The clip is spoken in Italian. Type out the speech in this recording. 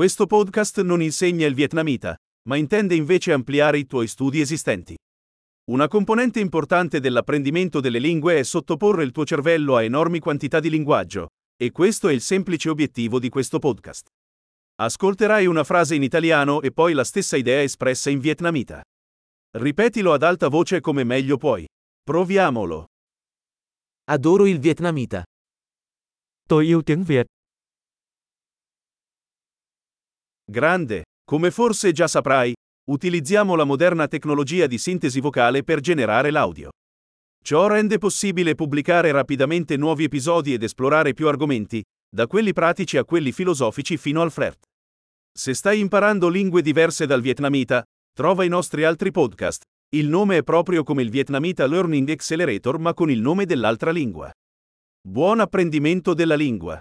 Questo podcast non insegna il vietnamita, ma intende invece ampliare i tuoi studi esistenti. Una componente importante dell'apprendimento delle lingue è sottoporre il tuo cervello a enormi quantità di linguaggio, e questo è il semplice obiettivo di questo podcast. Ascolterai una frase in italiano e poi la stessa idea espressa in vietnamita. Ripetilo ad alta voce come meglio puoi. Proviamolo. Adoro il vietnamita. Tôi yêu tiếng Việt. Grande. Come forse già saprai, utilizziamo la moderna tecnologia di sintesi vocale per generare l'audio. Ciò rende possibile pubblicare rapidamente nuovi episodi ed esplorare più argomenti, da quelli pratici a quelli filosofici fino al flirt. Se stai imparando lingue diverse dal vietnamita, trova i nostri altri podcast. Il nome è proprio come il Vietnamita Learning Accelerator ma con il nome dell'altra lingua. Buon apprendimento della lingua!